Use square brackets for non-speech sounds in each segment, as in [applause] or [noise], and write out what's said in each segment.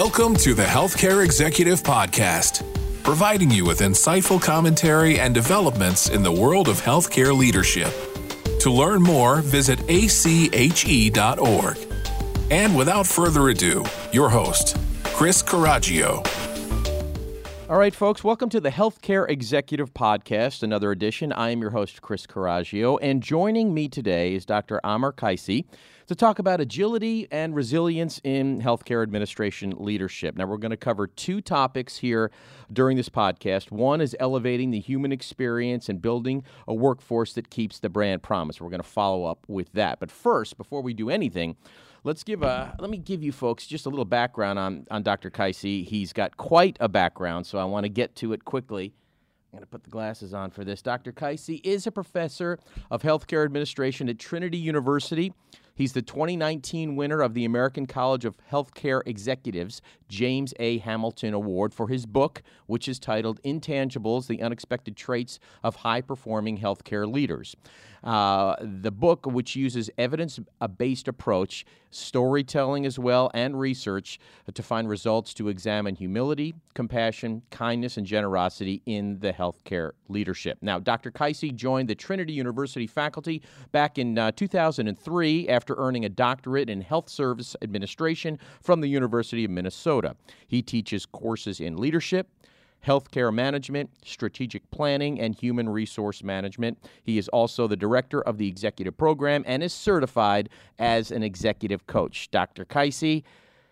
Welcome to the Healthcare Executive Podcast, providing you with insightful commentary and developments in the world of healthcare leadership. To learn more, visit ache.org. And without further ado, your host, Chris Caraggio. All right, folks, welcome to the Healthcare Executive Podcast, another edition. I am your host, Chris Caraggio, and joining me today is Dr. Amer Kaissi to talk about agility and resilience in healthcare administration leadership. Now, we're going to cover two topics here during this podcast. One is elevating the human experience and building a workforce that keeps the brand promise. We're going to follow up with that. But first, before we do anything, let's give a let me give you folks just a little background on on Dr. Kaissi. He's got quite a background, so I want to get to it quickly. I'm going to put the glasses on for this. Dr. Kaissi is a professor of healthcare administration at Trinity University. He's the 2019 winner of the American College of Healthcare Executives James A. Hamilton Award for his book, which is titled Intangibles The Unexpected Traits of High Performing Healthcare Leaders. Uh, the book, which uses evidence based approach, storytelling as well, and research to find results to examine humility, compassion, kindness, and generosity in the healthcare leadership. Now, Dr. Kaissi joined the Trinity University faculty back in uh, 2003 after earning a doctorate in health service administration from the University of Minnesota. He teaches courses in leadership, healthcare management, strategic planning, and human resource management. He is also the director of the executive program and is certified as an executive coach. Dr. Kaissi,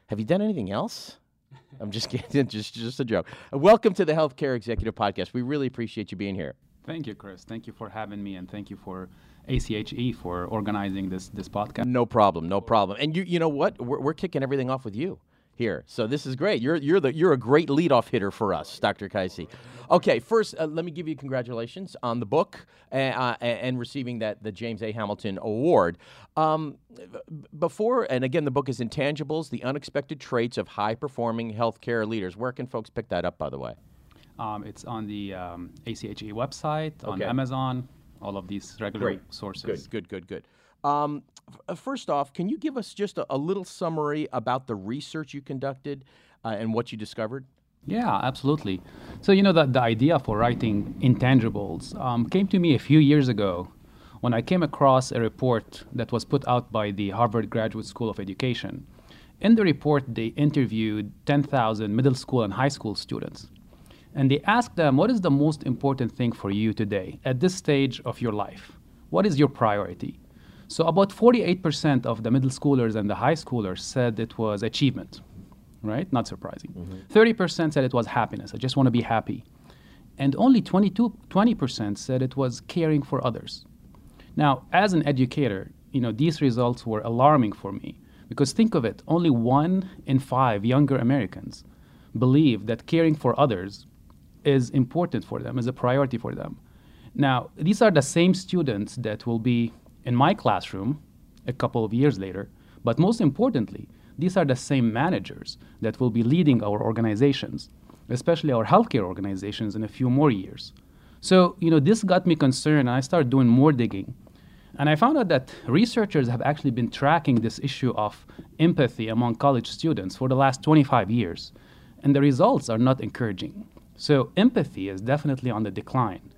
have you done anything else? [laughs] I'm just kidding, [laughs] just just a joke. Welcome to the Healthcare Executive Podcast. We really appreciate you being here. Thank you, Chris. Thank you for having me, and thank you for ACHE for organizing this this podcast. No problem, no problem. And you you know what? We're, we're kicking everything off with you here. So this is great. You're you're the you're a great leadoff hitter for us, Dr. Kaissi. Okay, first uh, let me give you congratulations on the book uh, uh, and receiving that the James A. Hamilton Award. Um, before and again, the book is Intangibles: The Unexpected Traits of High Performing Healthcare Leaders. Where can folks pick that up? By the way, um, it's on the um, ACHE website, on okay. Amazon, all of these regular Great. sources. Good, good, good, good. Um, first off, can you give us just a, a, little summary about the research you conducted uh, and what you discovered? Yeah, absolutely. So, you know, the, the idea for writing intangibles um, came to me a few years ago when I came across a report that was put out by the Harvard Graduate School of Education. In the report, they interviewed 10,000 middle school and high school students. And they asked them, What is the most important thing for you today at this stage of your life? What is your priority? So about 48% of the middle schoolers and the high schoolers said it was achievement, right? Not surprising. Mm-hmm. 30% said it was happiness. I just want to be happy. And only 22, 20% said it was caring for others. Now, as an educator, you know, these results were alarming for me because think of it, only one in five younger Americans believe that caring for others is important for them, is a priority for them. Now, these are the same students that will be in my classroom a couple of years later. But most importantly, these are the same managers that will be leading our organizations, especially our healthcare organizations, in a few more years. So, you know, this got me concerned, and I started doing more digging. And I found out that researchers have actually been tracking this issue of empathy among college students for the last 25 years, and the results are not encouraging. So, empathy is definitely on the decline,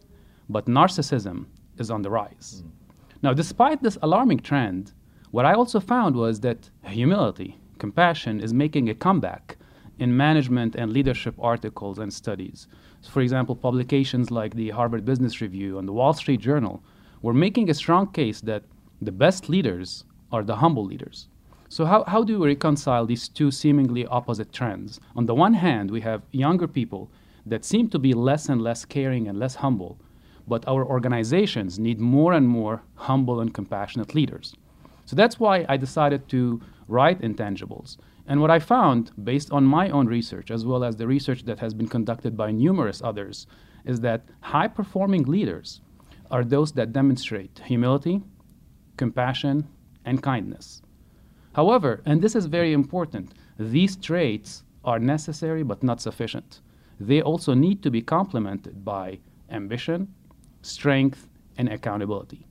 but narcissism is on the rise. Mm. Now, despite this alarming trend, what I also found was that humility, compassion, is making a comeback in management and leadership articles and studies. So for example, publications like the Harvard Business Review and the Wall Street Journal were making a strong case that the best leaders are the humble leaders. So, how, how do we reconcile these two seemingly opposite trends? On the one hand, we have younger people that seem to be less and less caring and less humble, but our organizations need more and more humble and compassionate leaders. So that's why I decided to write Intangibles. And what I found, based on my own research, as well as the research that has been conducted by numerous others, is that high performing leaders are those that demonstrate humility, compassion, and kindness. However, and this is very important, these traits are necessary but not sufficient. They also need to be complemented by ambition, strength, and accountability.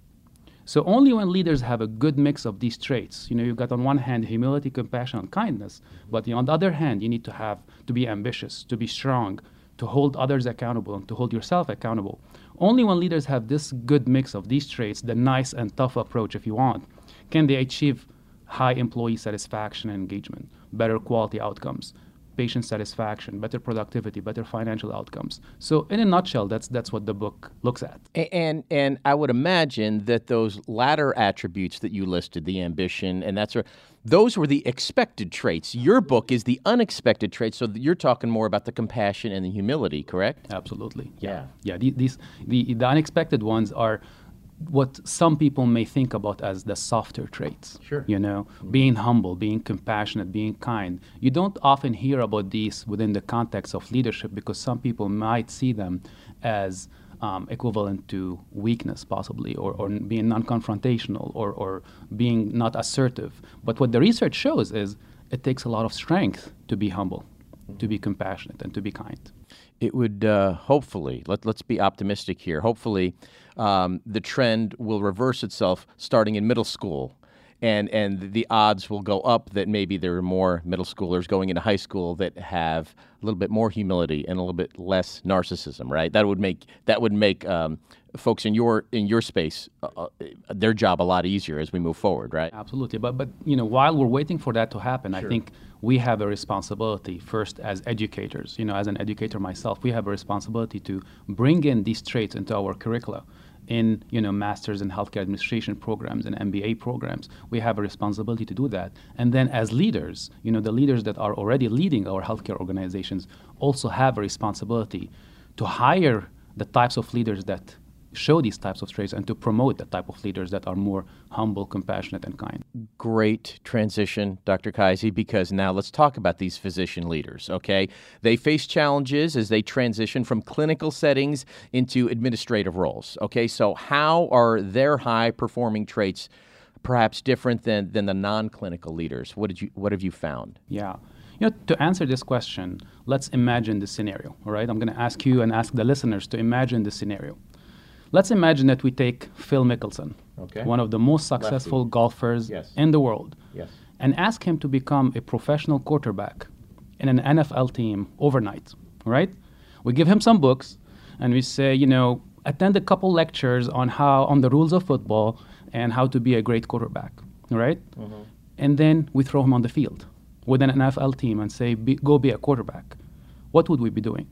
So only when leaders have a good mix of these traits, you know, you've got on one hand humility, compassion, and kindness, but on the other hand, you need to have to be ambitious, to be strong, to hold others accountable, and to hold yourself accountable. Only when leaders have this good mix of these traits, the nice and tough approach, if you want, can they achieve high employee satisfaction and engagement, better quality outcomes, patient satisfaction, better productivity, better financial outcomes. So, in a nutshell, that's that's what the book looks at. And and I would imagine that those latter attributes that you listed, the ambition and that's those were the expected traits. Your book is the unexpected traits. So you're talking more about the compassion and the humility, correct? Absolutely. Yeah. Yeah. These the the unexpected ones are what some people may think about as the softer traits. Sure. You know, mm-hmm. being humble, being compassionate, being kind. You don't often hear about these within the context of leadership because some people might see them as um, equivalent to weakness, possibly, or, or being non confrontational or, or being not assertive. But what the research shows is it takes a lot of strength to be humble, mm-hmm. to be compassionate, and to be kind it would uh, hopefully let, let's be optimistic here. Hopefully um, the trend will reverse itself starting in middle school and and the odds will go up that maybe there are more middle schoolers going into high school that have a little bit more humility and a little bit less narcissism right? That would make that would make um, folks in your in your space uh, uh, their job a lot easier as we move forward right? Absolutely. But but you know while we're waiting for that to happen sure. i think we have a responsibility first as educators you know as an educator myself we have a responsibility to bring in these traits into our curricula in you know masters in healthcare administration programs and MBA programs. We have a responsibility to do that. And then as leaders, you know the leaders that are already leading our healthcare organizations also have a responsibility to hire the types of leaders that show these types of traits and to promote the type of leaders that are more humble, compassionate, and kind. Great transition, Dr. Kaissi, because now let's talk about these physician leaders, okay? They face challenges as they transition from clinical settings into administrative roles, okay? So, how are their high performing traits perhaps different than, than the non clinical leaders? What, did you, what have you found? Yeah. You know, to answer this question, let's imagine the scenario, all right? I'm going to ask you and ask the listeners to imagine the scenario. Let's imagine that we take Phil Mickelson, okay. one of the most successful Lefty. golfers yes. in the world, yes. and ask him to become a professional quarterback in an NFL team overnight, right? We give him some books and we say, you know, attend a couple lectures on how on the rules of football and how to be a great quarterback, right? Mm-hmm. And then we throw him on the field with an NFL team and say, be, go be a quarterback. What would we be doing?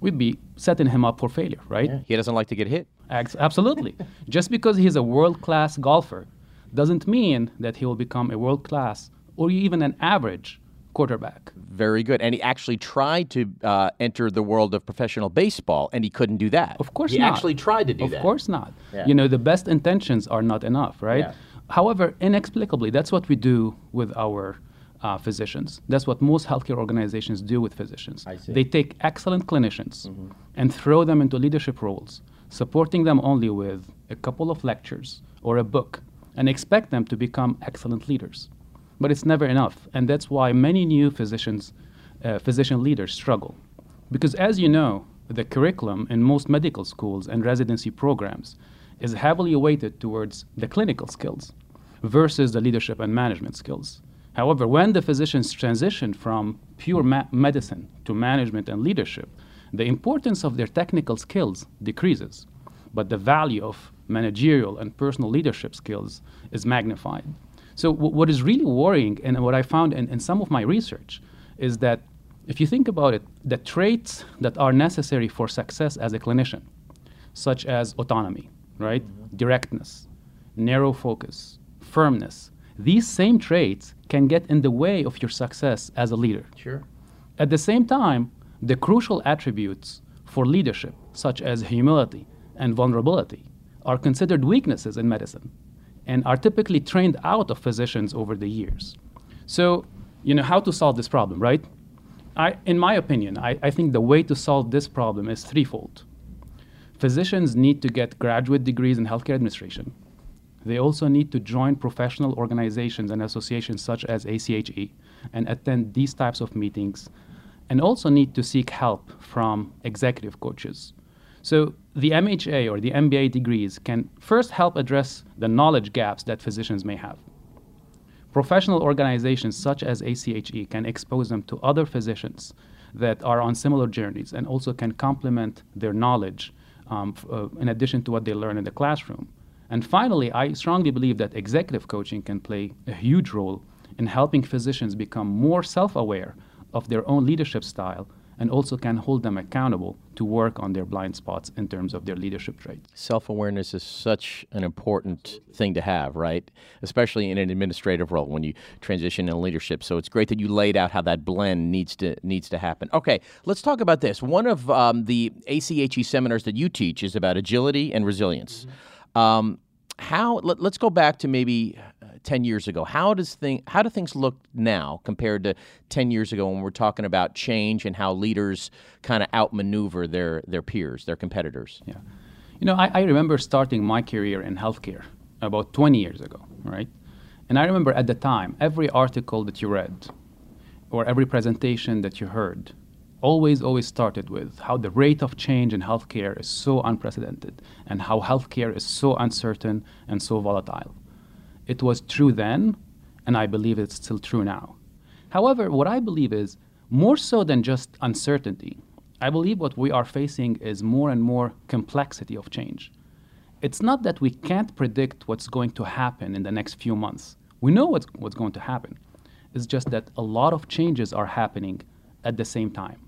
We'd be setting him up for failure, right? Yeah. He doesn't like to get hit. Absolutely. [laughs] Just because he's a world class golfer doesn't mean that he will become a world class or even an average quarterback. Very good. And he actually tried to uh, enter the world of professional baseball, and he couldn't do that. Of course he not. He actually tried to do of that. Of course not. Yeah. You know, the best intentions are not enough, right? Yeah. However, inexplicably, that's what we do with our uh, physicians. That's what most healthcare organizations do with physicians. They take excellent clinicians mm-hmm. and throw them into leadership roles supporting them only with a couple of lectures or a book and expect them to become excellent leaders. But it's never enough, and that's why many new physicians, uh, physician leaders struggle. Because as you know, the curriculum in most medical schools and residency programs is heavily weighted towards the clinical skills versus the leadership and management skills. However, when the physicians transition from pure ma- medicine to management and leadership, the importance of their technical skills decreases, but the value of managerial and personal leadership skills is magnified. So, w- what is really worrying, and what I found in, in some of my research, is that if you think about it, the traits that are necessary for success as a clinician, such as autonomy, right, mm-hmm. directness, narrow focus, firmness, these same traits can get in the way of your success as a leader. Sure. At the same time, the crucial attributes for leadership, such as humility and vulnerability, are considered weaknesses in medicine and are typically trained out of physicians over the years. So, you know, how to solve this problem, right? I, in my opinion, I, I think the way to solve this problem is threefold. Physicians need to get graduate degrees in healthcare administration. They also need to join professional organizations and associations such as ACHE and attend these types of meetings and also need to seek help from executive coaches. So the MHA or the MBA degrees can first help address the knowledge gaps that physicians may have. Professional organizations such as ACHE can expose them to other physicians that are on similar journeys and also can complement their knowledge um, uh, in addition to what they learn in the classroom. And finally, I strongly believe that executive coaching can play a huge role in helping physicians become more self aware of their own leadership style and also can hold them accountable to work on their blind spots in terms of their leadership traits. Self awareness is such an important thing to have, right? Especially in an administrative role when you transition in leadership. So it's great that you laid out how that blend needs to needs to happen. Okay, let's talk about this. One of um, the ACHE seminars that you teach is about agility and resilience. Um, how? Let, us go back to maybe uh, ten years ago. How does thing? How do things look now compared to ten years ago when we're talking about change and how leaders kind of outmaneuver their their peers, their competitors? Yeah. You know, I, I remember starting my career in healthcare about 20 years ago, right? And I remember at the time, every article that you read or every presentation that you heard always, always started with how the rate of change in healthcare is so unprecedented and how healthcare is so uncertain and so volatile. It was true then, and I believe it's still true now. However, what I believe is more so than just uncertainty, I believe what we are facing is more and more complexity of change. It's not that we can't predict what's going to happen in the next few months. We know what's, what's going to happen. It's just that a lot of changes are happening at the same time.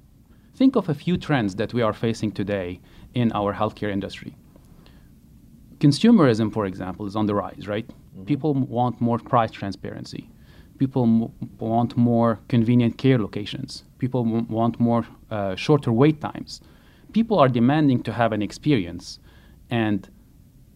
Think of a few trends that we are facing today in our healthcare industry. Consumerism, for example, is on the rise, right? Mm-hmm. People want more price transparency. People m- want more convenient care locations. People m- want more uh, shorter wait times. People are demanding to have an experience, and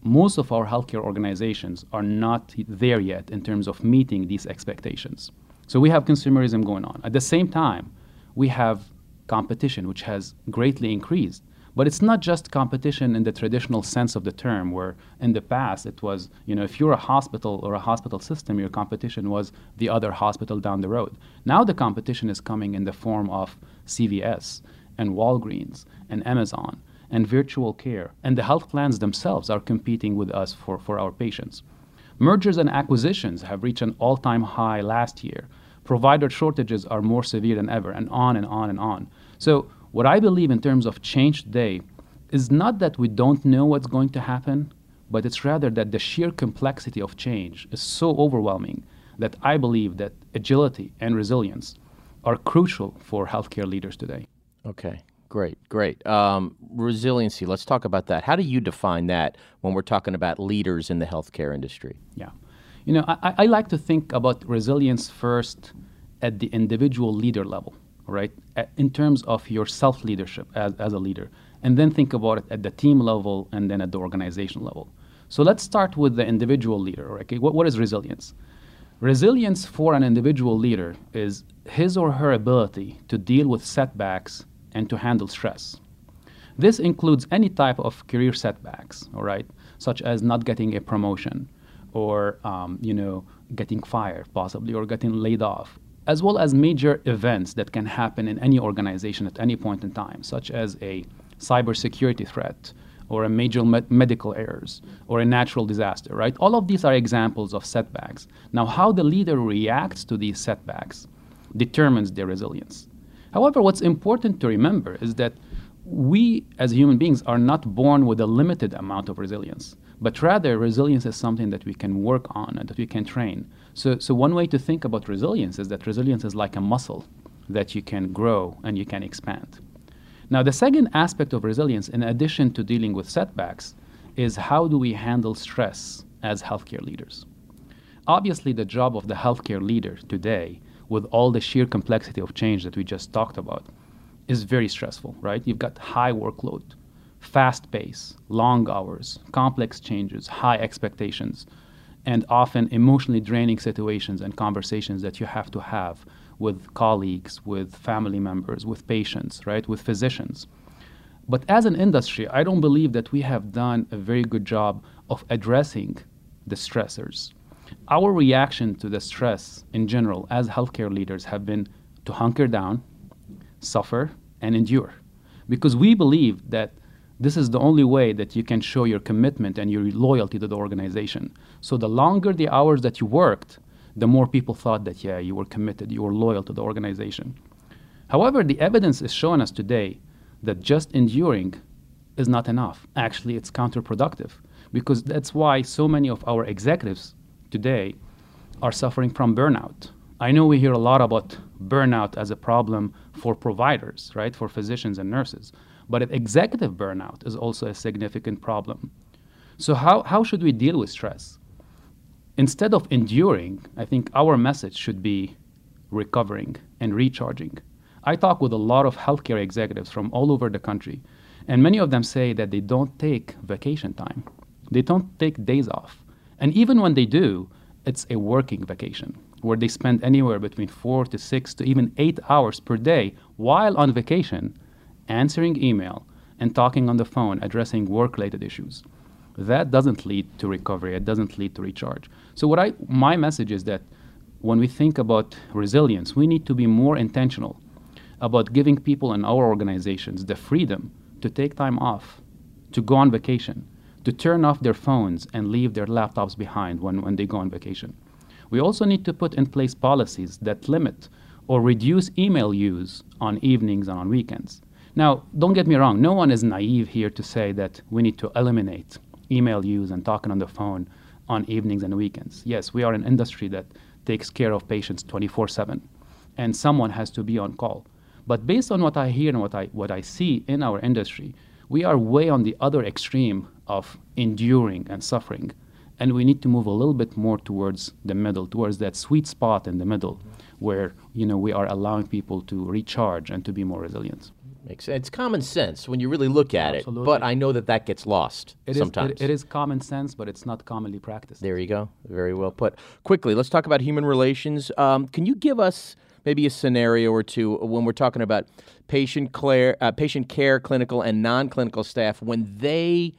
most of our healthcare organizations are not there yet in terms of meeting these expectations. So we have consumerism going on. At the same time, we have competition, which has greatly increased. But it's not just competition in the traditional sense of the term, where in the past it was, you know, if you're a hospital or a hospital system, your competition was the other hospital down the road. Now the competition is coming in the form of CVS and Walgreens and Amazon and virtual care. And the health plans themselves are competing with us for, for our patients. Mergers and acquisitions have reached an all time high last year. Provider shortages are more severe than ever, and on and on and on. So, what I believe in terms of change today is not that we don't know what's going to happen, but it's rather that the sheer complexity of change is so overwhelming that I believe that agility and resilience are crucial for healthcare leaders today. Okay, great, great. Um, resiliency, let's talk about that. How do you define that when we're talking about leaders in the healthcare industry? Yeah. You know, I, I like to think about resilience first at the individual leader level, right? In terms of your self leadership as, as a leader, and then think about it at the team level and then at the organization level. So let's start with the individual leader. Okay, what, what is resilience? Resilience for an individual leader is his or her ability to deal with setbacks and to handle stress. This includes any type of career setbacks, all right, such as not getting a promotion, or um, you know getting fired possibly or getting laid off as well as major events that can happen in any organization at any point in time such as a cybersecurity threat or a major med- medical errors or a natural disaster right? All of these are examples of setbacks. Now how the leader reacts to these setbacks determines their resilience. However what's important to remember is that we as human beings are not born with a limited amount of resilience but rather resilience is something that we can work on and that we can train. So, so one way to think about resilience is that resilience is like a muscle that you can grow and you can expand. Now, the second aspect of resilience, in addition to dealing with setbacks, is how do we handle stress as healthcare leaders? Obviously, the job of the healthcare leader today, with all the sheer complexity of change that we just talked about, is very stressful, right? You've got high workload, fast pace, long hours, complex changes, high expectations, and often emotionally draining situations and conversations that you have to have with colleagues, with family members, with patients, right, with physicians. But as an industry, I don't believe that we have done a very good job of addressing the stressors. Our reaction to the stress in general as healthcare leaders have been to hunker down, suffer, and endure. Because we believe that This is the only way that you can show your commitment and your loyalty to the organization. So the longer the hours that you worked, the more people thought that, yeah, you were committed, you were loyal to the organization. However, the evidence is showing us today that just enduring is not enough. Actually, it's counterproductive because that's why so many of our executives today are suffering from burnout. I know we hear a lot about burnout as a problem for providers, right, for physicians and nurses. But executive burnout is also a significant problem. So, how, how should we deal with stress? Instead of enduring, I think our message should be recovering and recharging. I talk with a lot of healthcare executives from all over the country, and many of them say that they don't take vacation time. They don't take days off. And even when they do, it's a working vacation where they spend anywhere between four to six to even eight hours per day while on vacation answering email, and talking on the phone, addressing work related issues. That doesn't lead to recovery, it doesn't lead to recharge. So, what I, my message is that when we think about resilience, we need to be more intentional about giving people in our organizations the freedom to take time off, to go on vacation, to turn off their phones and leave their laptops behind when, when they go on vacation. We also need to put in place policies that limit or reduce email use on evenings and on weekends. Now, don't get me wrong, no one is naive here to say that we need to eliminate email use and talking on the phone on evenings and weekends. Yes, we are an industry that takes care of patients 24 7, and someone has to be on call. But based on what I hear and what I, what I see in our industry, we are way on the other extreme of enduring and suffering. And we need to move a little bit more towards the middle, towards that sweet spot in the middle, where you know we are allowing people to recharge and to be more resilient. Makes sense. It's common sense when you really look at Absolutely. it, but I know that that gets lost it sometimes. Is, it, it is common sense, but it's not commonly practiced. There you go. Very well put. Quickly, let's talk about human relations. Um, can you give us maybe a scenario or two when we're talking about patient care, uh, patient care, clinical and non-clinical staff when they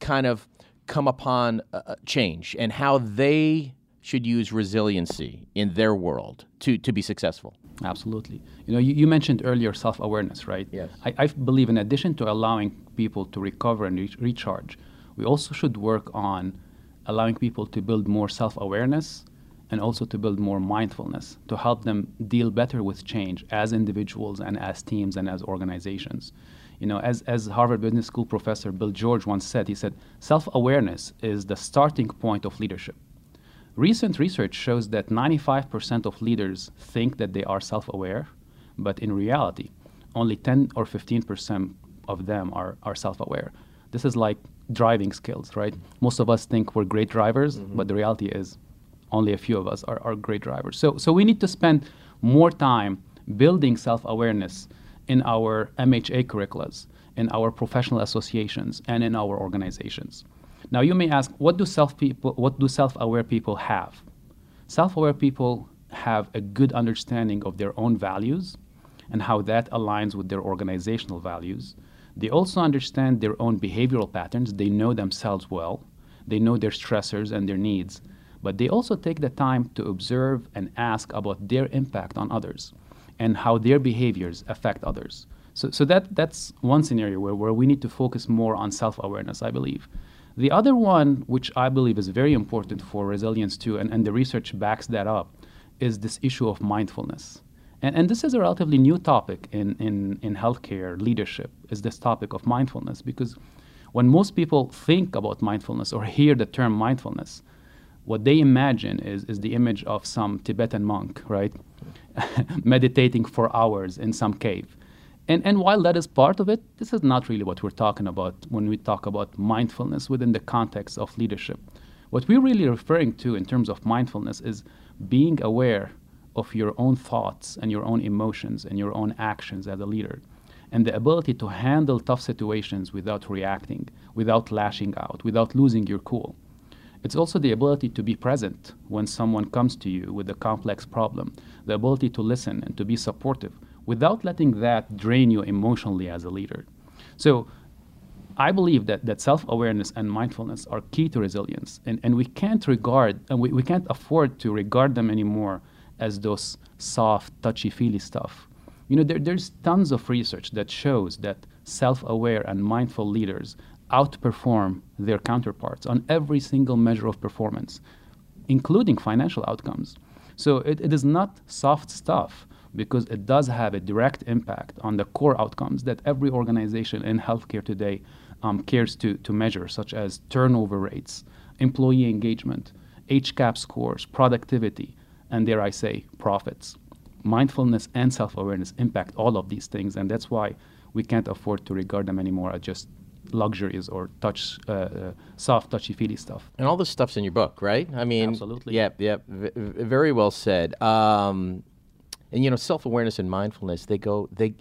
kind of come upon uh, change and how they should use resiliency in their world to, to be successful? Absolutely. You know, you, you mentioned earlier self-awareness, right? Yes. I, I, believe in addition to allowing people to recover and re- recharge, we also should work on allowing people to build more self-awareness and also to build more mindfulness to help them deal better with change as individuals and as teams and as organizations. You know, as, as Harvard Business School professor Bill George once said, he said, self-awareness is the starting point of leadership. Recent research shows that 95% of leaders think that they are self aware, but in reality, only 10 or 15% of them are, are self aware. This is like driving skills, right? Most of us think we're great drivers, mm-hmm. but the reality is only a few of us are, are great drivers. So, so we need to spend more time building self awareness in our MHA curriculums, in our professional associations, and in our organizations. Now you may ask, what do self people, what do self-aware people have? Self-aware people have a good understanding of their own values and how that aligns with their organizational values. They also understand their own behavioral patterns. They know themselves well. They know their stressors and their needs. But they also take the time to observe and ask about their impact on others and how their behaviors affect others. So, so that, that's one scenario where, where we need to focus more on self awareness, I believe. The other one, which I believe is very important for resilience too, and, and the research backs that up, is this issue of mindfulness. And, and this is a relatively new topic in, in, in healthcare leadership, is this topic of mindfulness. Because when most people think about mindfulness or hear the term mindfulness, what they imagine is, is the image of some Tibetan monk, right? [laughs] Meditating for hours in some cave. And, and while that is part of it, this is not really what we're talking about when we talk about mindfulness within the context of leadership. What we're really referring to in terms of mindfulness is being aware of your own thoughts and your own emotions and your own actions as a leader, and the ability to handle tough situations without reacting, without lashing out, without losing your cool. It's also the ability to be present when someone comes to you with a complex problem, the ability to listen and to be supportive without letting that drain you emotionally as a leader. So I believe that, that self-awareness and mindfulness are key to resilience. And, and we can't regard, and we, we can't afford to regard them anymore as those soft, touchy-feely stuff. You know, there, there's tons of research that shows that self-aware and mindful leaders outperform their counterparts on every single measure of performance, including financial outcomes. So it, it is not soft stuff because it does have a direct impact on the core outcomes that every organization in healthcare today um, cares to, to measure, such as turnover rates, employee engagement, HCAHPS scores, productivity, and dare I say, profits. Mindfulness and self awareness impact all of these things, and that's why we can't afford to regard them anymore as just luxuries or touch, uh, uh, soft, touchy feely stuff. And all this stuff's in your book, right? I mean, Absolutely. Yep, yep. V- very well said. Um, and you know, self awareness and mindfulness they go they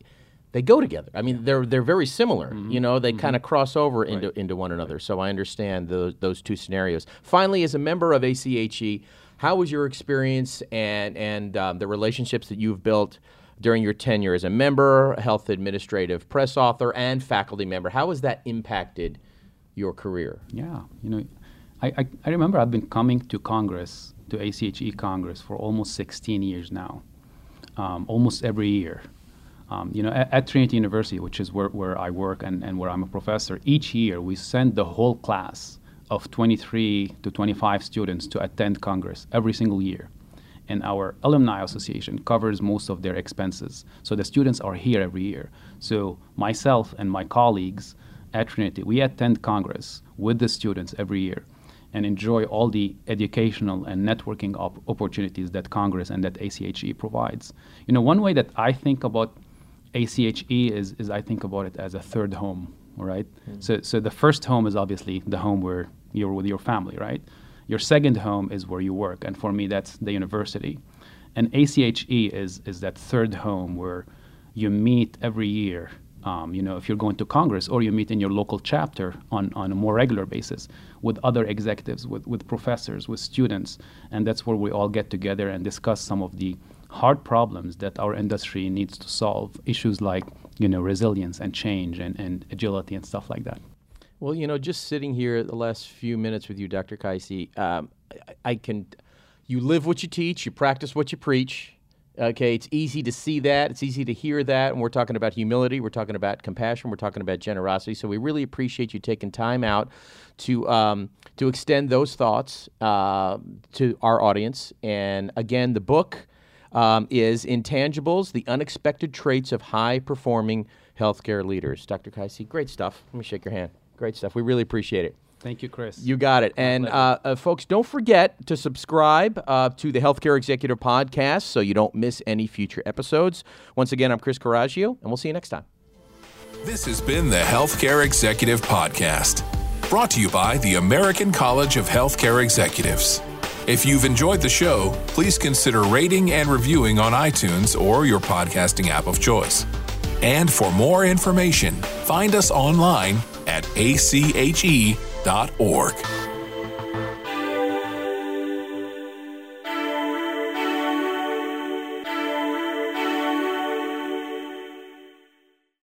they go together. I mean, they're they're very similar. Mm-hmm. You know, they kind of cross over into into one another. So I understand those those two scenarios. Finally, as a member of ACHE, how was your experience and and um, the relationships that you've built? During your tenure as a member, health administrative press author, and faculty member, how has that impacted your career? Yeah, you know, I, I, I remember I've been coming to Congress, to ACHE Congress, for almost 16 years now, um, almost every year. Um, you know, at, at, Trinity University, which is where, where I work and, and where I'm a professor, each year we send the whole class of 23 to 25 students to attend Congress every single year and our alumni association covers most of their expenses. So the students are here every year. So myself and my colleagues at Trinity, we attend Congress with the students every year and enjoy all the educational and networking op- opportunities that Congress and that ACHE provides. You know, one way that I think about ACHE is, is I think about it as a third home, right? Mm. So, so the first home is obviously the home where you're with your family, right? Your second home is where you work, and for me, that's the university. And ACHE is is that third home where you meet every year. Um, you know, if you're going to Congress or you meet in your local chapter on, on a more regular basis with other executives, with, with professors, with students, and that's where we all get together and discuss some of the hard problems that our industry needs to solve. Issues like you know resilience and change and, and agility and stuff like that. Well, you know, just sitting here the last few minutes with you, Dr. Kaissi, um, I, I, can. You live what you teach. You practice what you preach. Okay, it's easy to see that. It's easy to hear that. And we're talking about humility. We're talking about compassion. We're talking about generosity. So we really appreciate you taking time out to um, to extend those thoughts uh, to our audience. And again, the book um, is Intangibles: The Unexpected Traits of High Performing Healthcare Leaders. Dr. Kaissi, great stuff. Let me shake your hand. Great stuff. We really appreciate it. Thank you, Chris. You got it. and uh, uh, folks, don't forget to subscribe uh, to the Healthcare Executive Podcast so you don't miss any future episodes. Once again, I'm Chris Coraggio, and we'll see you next time. This has been the Healthcare Executive Podcast, brought to you by the American College of Healthcare Executives. If you've enjoyed the show, please consider rating and reviewing on iTunes or your podcasting app of choice. And for more information, find us online at ache.org.